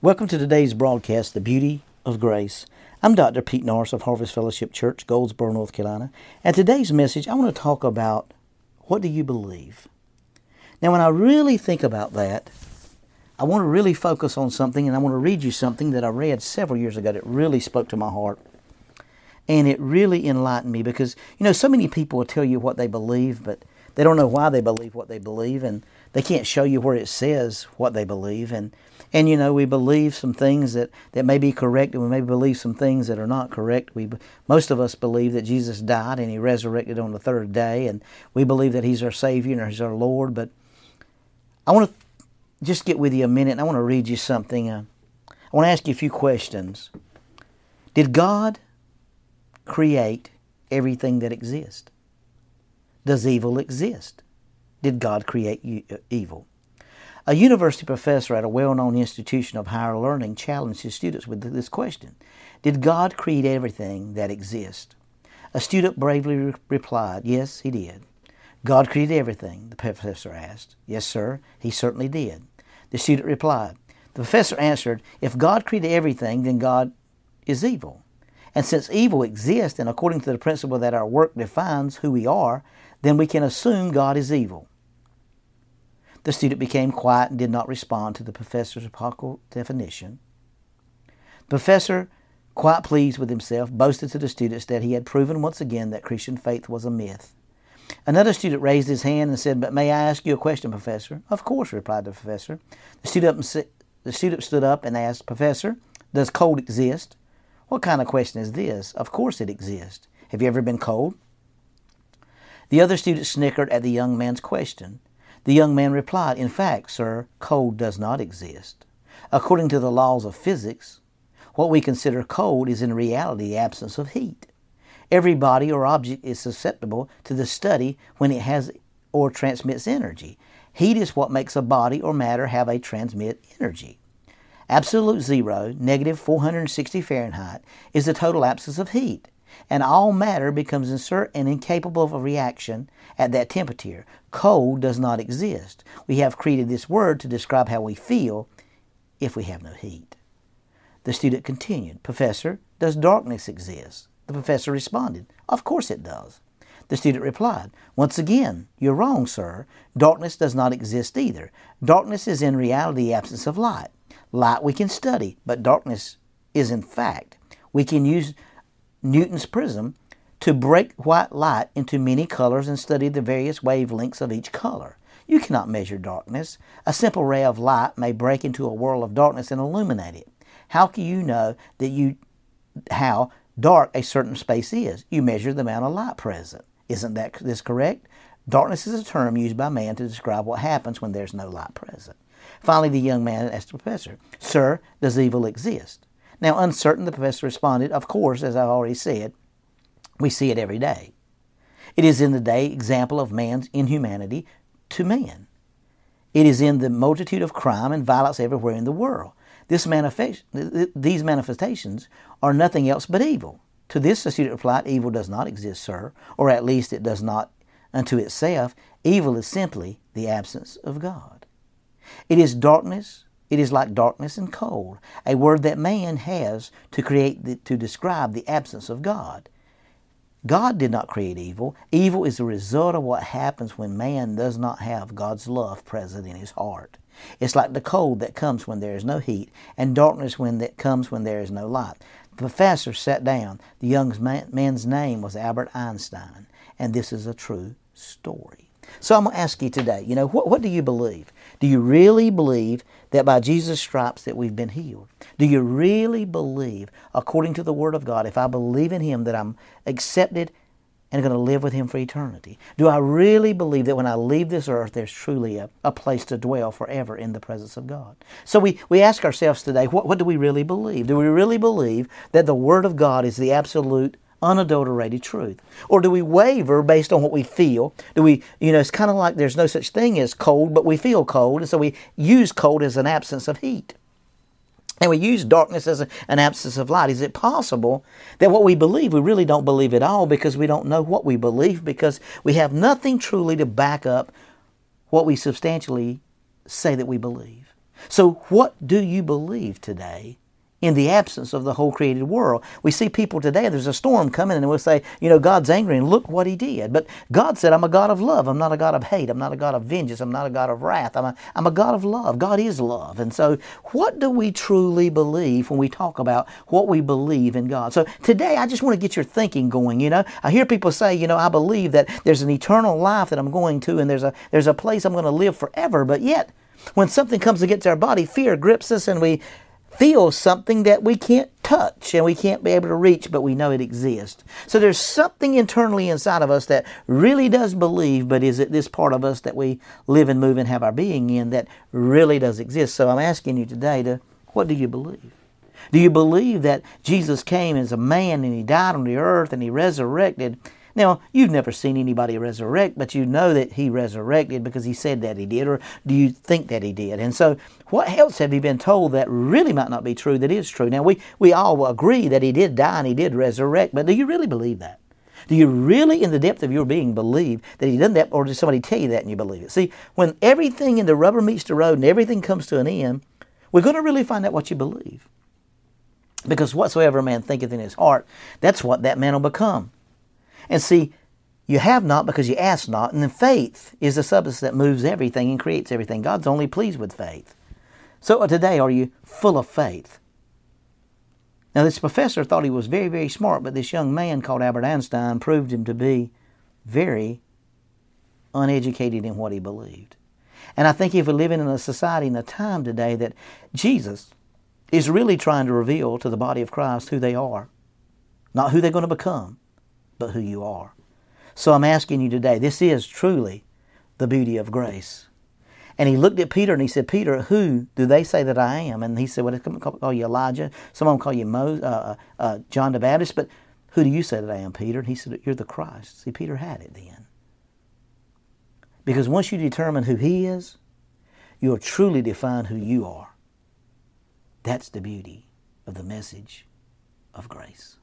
Welcome to today's broadcast, The Beauty of Grace. I'm Dr. Pete Norris of Harvest Fellowship Church, Goldsboro, North Carolina. And today's message, I want to talk about what do you believe? Now, when I really think about that, I want to really focus on something, and I want to read you something that I read several years ago that really spoke to my heart. And it really enlightened me because, you know, so many people will tell you what they believe, but they don't know why they believe what they believe, and they can't show you where it says what they believe. And and you know, we believe some things that, that may be correct, and we may believe some things that are not correct. We most of us believe that Jesus died and He resurrected on the third day, and we believe that He's our Savior and He's our Lord. But I want to just get with you a minute. and I want to read you something. Uh, I want to ask you a few questions. Did God create everything that exists? Does evil exist? Did God create uh, evil? A university professor at a well known institution of higher learning challenged his students with this question Did God create everything that exists? A student bravely re- replied, Yes, he did. God created everything, the professor asked. Yes, sir, he certainly did. The student replied. The professor answered, If God created everything, then God is evil. And since evil exists, and according to the principle that our work defines who we are, then we can assume God is evil. The student became quiet and did not respond to the professor's apocryphal definition. The professor, quite pleased with himself, boasted to the students that he had proven once again that Christian faith was a myth. Another student raised his hand and said, But may I ask you a question, Professor? Of course, replied the professor. The student, the student stood up and asked, Professor, does cold exist? What kind of question is this? Of course it exists. Have you ever been cold? The other student snickered at the young man's question. The young man replied, In fact, sir, cold does not exist. According to the laws of physics, what we consider cold is in reality the absence of heat. Every body or object is susceptible to the study when it has or transmits energy. Heat is what makes a body or matter have a transmit energy. Absolute zero, negative 460 Fahrenheit, is the total absence of heat and all matter becomes inert and incapable of reaction at that temperature. Cold does not exist. We have created this word to describe how we feel if we have no heat. The student continued, Professor, does darkness exist? The professor responded, Of course it does. The student replied, Once again, you're wrong, sir. Darkness does not exist either. Darkness is in reality the absence of light. Light we can study, but darkness is in fact. We can use Newton's prism to break white light into many colors and study the various wavelengths of each color. You cannot measure darkness. A simple ray of light may break into a world of darkness and illuminate it. How can you know that you how dark a certain space is? You measure the amount of light present. Isn't that this correct? Darkness is a term used by man to describe what happens when there's no light present. Finally, the young man asked the professor, Sir, does evil exist? Now, uncertain, the professor responded, Of course, as I've already said, we see it every day. It is in the day example of man's inhumanity to man. It is in the multitude of crime and violence everywhere in the world. This manifest, these manifestations are nothing else but evil. To this the student replied, Evil does not exist, sir, or at least it does not unto itself. Evil is simply the absence of God. It is darkness it is like darkness and cold, a word that man has to create the, to describe the absence of God. God did not create evil. Evil is the result of what happens when man does not have God's love present in his heart. It's like the cold that comes when there is no heat, and darkness when that comes when there is no light. The professor sat down. The young man's name was Albert Einstein, and this is a true story. So I'm going to ask you today, you know, what, what do you believe? Do you really believe that by Jesus' stripes that we've been healed? Do you really believe, according to the Word of God, if I believe in Him that I'm accepted and going to live with Him for eternity? Do I really believe that when I leave this earth, there's truly a, a place to dwell forever in the presence of God? So we, we ask ourselves today, what, what do we really believe? Do we really believe that the Word of God is the absolute unadulterated truth? Or do we waver based on what we feel? Do we, you know, it's kind of like there's no such thing as cold, but we feel cold, and so we use cold as an absence of heat. And we use darkness as a, an absence of light. Is it possible that what we believe, we really don't believe at all because we don't know what we believe because we have nothing truly to back up what we substantially say that we believe? So, what do you believe today in the absence of the whole created world. We see people today, there's a storm coming, and we'll say, you know, God's angry, and look what He did. But God said, I'm a God of love. I'm not a God of hate. I'm not a God of vengeance. I'm not a God of wrath. I'm a, I'm a God of love. God is love. And so, what do we truly believe when we talk about what we believe in God? So, today, I just want to get your thinking going. You know, I hear people say, you know, I believe that there's an eternal life that I'm going to, and there's a, there's a place I'm going to live forever, but yet, when something comes against our body, fear grips us and we feel something that we can't touch and we can't be able to reach, but we know it exists. So there's something internally inside of us that really does believe, but is it this part of us that we live and move and have our being in that really does exist? So I'm asking you today to what do you believe? Do you believe that Jesus came as a man and he died on the earth and he resurrected now, you've never seen anybody resurrect, but you know that he resurrected because he said that he did, or do you think that he did? And so, what else have you been told that really might not be true that is true? Now, we, we all agree that he did die and he did resurrect, but do you really believe that? Do you really, in the depth of your being, believe that he done that, or did somebody tell you that and you believe it? See, when everything in the rubber meets the road and everything comes to an end, we're going to really find out what you believe. Because whatsoever a man thinketh in his heart, that's what that man will become. And see, you have not because you ask not, and then faith is the substance that moves everything and creates everything. God's only pleased with faith. So uh, today, are you full of faith? Now, this professor thought he was very, very smart, but this young man called Albert Einstein proved him to be very uneducated in what he believed. And I think if we're living in a society in a time today that Jesus is really trying to reveal to the body of Christ who they are, not who they're going to become but who you are. So I'm asking you today, this is truly the beauty of grace. And he looked at Peter and he said, Peter, who do they say that I am? And he said, Well, they call you Elijah. Some of them call you Mo, uh, uh, uh, John the Baptist. But who do you say that I am, Peter? And he said, You're the Christ. See, Peter had it then. Because once you determine who he is, you'll truly define who you are. That's the beauty of the message of grace.